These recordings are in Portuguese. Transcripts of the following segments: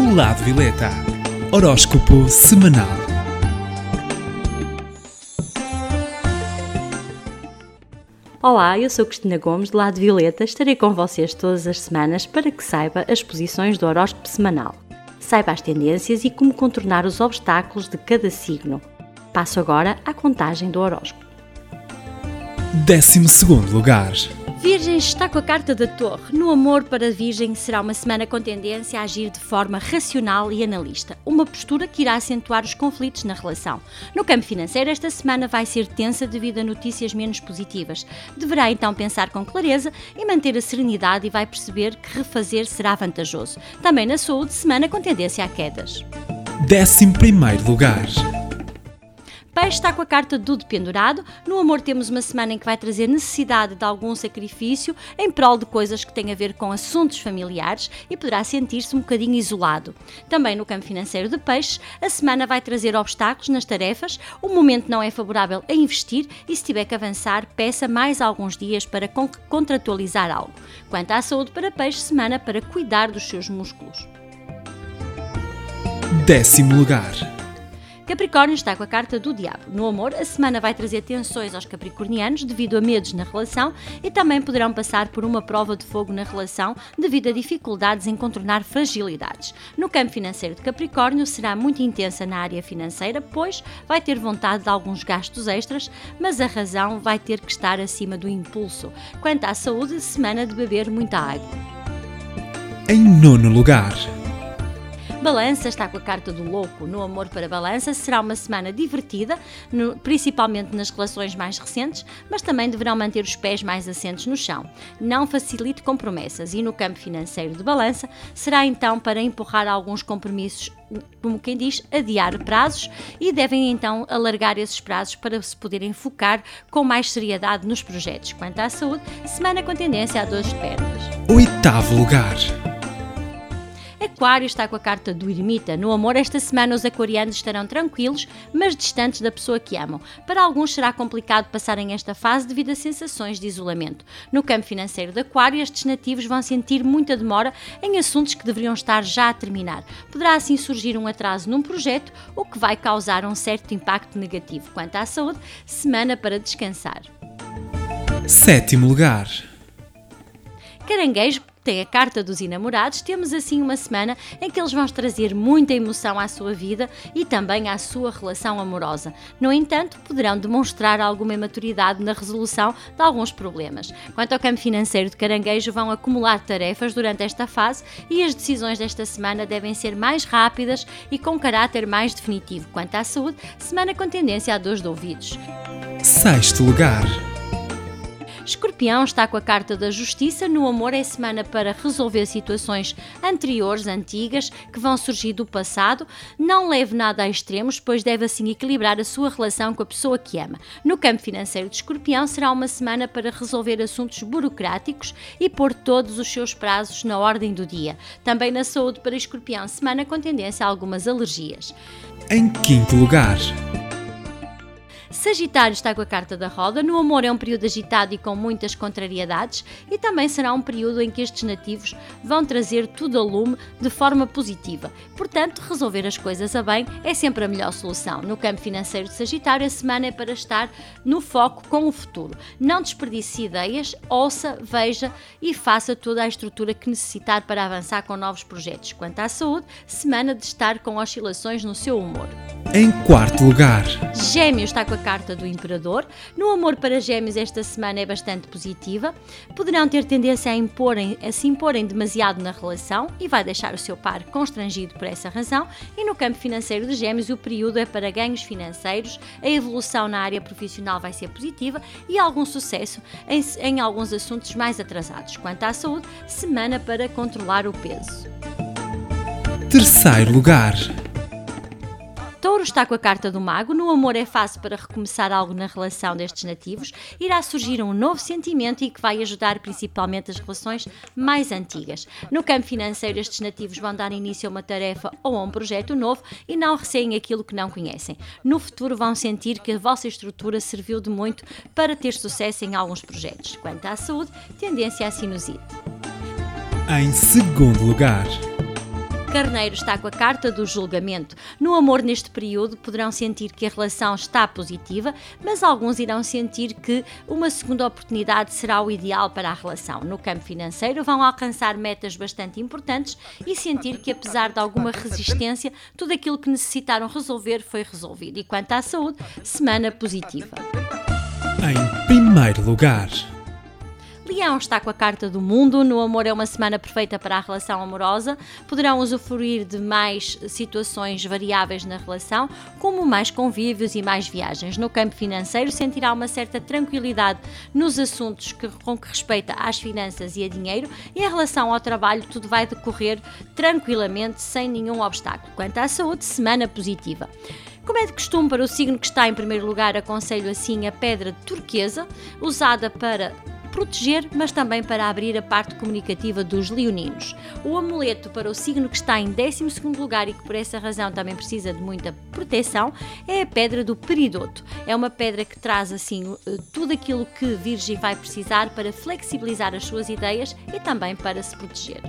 O Lado Violeta. Horóscopo semanal. Olá, eu sou Cristina Gomes, do Lado Violeta. Estarei com vocês todas as semanas para que saiba as posições do horóscopo semanal. Saiba as tendências e como contornar os obstáculos de cada signo. Passo agora à contagem do horóscopo. 12 segundo lugar. Virgem está com a carta da Torre. No amor para a Virgem será uma semana com tendência a agir de forma racional e analista, uma postura que irá acentuar os conflitos na relação. No campo financeiro, esta semana vai ser tensa devido a notícias menos positivas. Deverá então pensar com clareza e manter a serenidade e vai perceber que refazer será vantajoso. Também na saúde, semana com tendência a quedas. 11 primeiro lugar. Peixe está com a carta do dependurado. No amor temos uma semana em que vai trazer necessidade de algum sacrifício em prol de coisas que têm a ver com assuntos familiares e poderá sentir-se um bocadinho isolado. Também no campo financeiro de peixes, a semana vai trazer obstáculos nas tarefas, o momento não é favorável a investir e se tiver que avançar, peça mais alguns dias para contratualizar algo. Quanto à saúde para peixe, semana para cuidar dos seus músculos. Décimo lugar. Capricórnio está com a carta do diabo. No amor, a semana vai trazer tensões aos capricornianos devido a medos na relação e também poderão passar por uma prova de fogo na relação devido a dificuldades em contornar fragilidades. No campo financeiro de Capricórnio, será muito intensa na área financeira, pois vai ter vontade de alguns gastos extras, mas a razão vai ter que estar acima do impulso. Quanto à saúde, semana de beber muita água. Em nono lugar. Balança está com a carta do louco. No amor para Balança será uma semana divertida, no, principalmente nas relações mais recentes, mas também deverão manter os pés mais assentos no chão. Não facilite com promessas e no campo financeiro de Balança será então para empurrar alguns compromissos, como quem diz, adiar prazos e devem então alargar esses prazos para se poderem focar com mais seriedade nos projetos. Quanto à saúde, semana com tendência a dores de pernas. Oitavo lugar. Aquário está com a carta do ermita. No amor, esta semana os aquarianos estarão tranquilos, mas distantes da pessoa que amam. Para alguns será complicado passarem esta fase devido a sensações de isolamento. No campo financeiro de Aquário, estes nativos vão sentir muita demora em assuntos que deveriam estar já a terminar. Poderá assim surgir um atraso num projeto, o que vai causar um certo impacto negativo. Quanto à saúde, semana para descansar. Sétimo lugar. Caranguejo tem a carta dos enamorados, temos assim uma semana em que eles vão trazer muita emoção à sua vida e também à sua relação amorosa. No entanto, poderão demonstrar alguma imaturidade na resolução de alguns problemas. Quanto ao campo financeiro de caranguejo, vão acumular tarefas durante esta fase e as decisões desta semana devem ser mais rápidas e com caráter mais definitivo. Quanto à saúde, semana com tendência a dores de ouvidos. Sexto lugar. Escorpião está com a carta da justiça. No amor é semana para resolver situações anteriores, antigas, que vão surgir do passado. Não leve nada a extremos, pois deve assim equilibrar a sua relação com a pessoa que ama. No campo financeiro de Escorpião será uma semana para resolver assuntos burocráticos e pôr todos os seus prazos na ordem do dia. Também na saúde para Escorpião, semana com tendência a algumas alergias. Em quinto lugar. Sagitário está com a carta da roda. No amor é um período agitado e com muitas contrariedades, e também será um período em que estes nativos vão trazer tudo a lume de forma positiva. Portanto, resolver as coisas a bem é sempre a melhor solução. No campo financeiro de Sagitário, a semana é para estar no foco com o futuro. Não desperdice ideias, ouça, veja e faça toda a estrutura que necessitar para avançar com novos projetos. Quanto à saúde, semana de estar com oscilações no seu humor. Em quarto lugar. Gêmeos está com a carta do Imperador. No amor para Gêmeos, esta semana é bastante positiva. Poderão ter tendência a, imporem, a se imporem demasiado na relação e vai deixar o seu par constrangido por essa razão. E no campo financeiro de Gêmeos, o período é para ganhos financeiros, a evolução na área profissional vai ser positiva e algum sucesso em, em alguns assuntos mais atrasados. Quanto à saúde, semana para controlar o peso. Terceiro lugar. Touro está com a carta do mago. No amor é fácil para recomeçar algo na relação destes nativos. Irá surgir um novo sentimento e que vai ajudar principalmente as relações mais antigas. No campo financeiro, estes nativos vão dar início a uma tarefa ou a um projeto novo e não receiem aquilo que não conhecem. No futuro vão sentir que a vossa estrutura serviu de muito para ter sucesso em alguns projetos. Quanto à saúde, tendência à sinusite. Em segundo lugar. Carneiro está com a carta do julgamento. No amor, neste período, poderão sentir que a relação está positiva, mas alguns irão sentir que uma segunda oportunidade será o ideal para a relação. No campo financeiro, vão alcançar metas bastante importantes e sentir que, apesar de alguma resistência, tudo aquilo que necessitaram resolver foi resolvido. E quanto à saúde, semana positiva. Em primeiro lugar. Leão está com a carta do mundo, no amor é uma semana perfeita para a relação amorosa. Poderão usufruir de mais situações variáveis na relação, como mais convívios e mais viagens. No campo financeiro, sentirá uma certa tranquilidade nos assuntos que, com que respeita às finanças e a dinheiro, e em relação ao trabalho, tudo vai decorrer tranquilamente, sem nenhum obstáculo. Quanto à saúde, semana positiva. Como é de costume para o signo que está em primeiro lugar, aconselho assim a pedra turquesa, usada para proteger, mas também para abrir a parte comunicativa dos leoninos. O amuleto para o signo que está em 12 lugar e que por essa razão também precisa de muita proteção é a pedra do peridoto. É uma pedra que traz assim eh, tudo aquilo que Virgem vai precisar para flexibilizar as suas ideias e também para se proteger.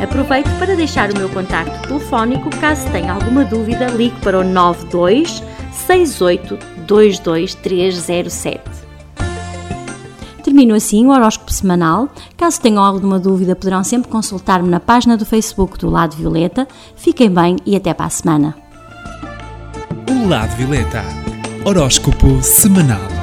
Aproveito para deixar o meu contacto telefónico caso tenha alguma dúvida, ligue para o 92 6822307. Termino assim o horóscopo semanal. Caso tenham alguma dúvida, poderão sempre consultar-me na página do Facebook do Lado Violeta. Fiquem bem e até para a semana. O Lado Violeta. Horóscopo semanal.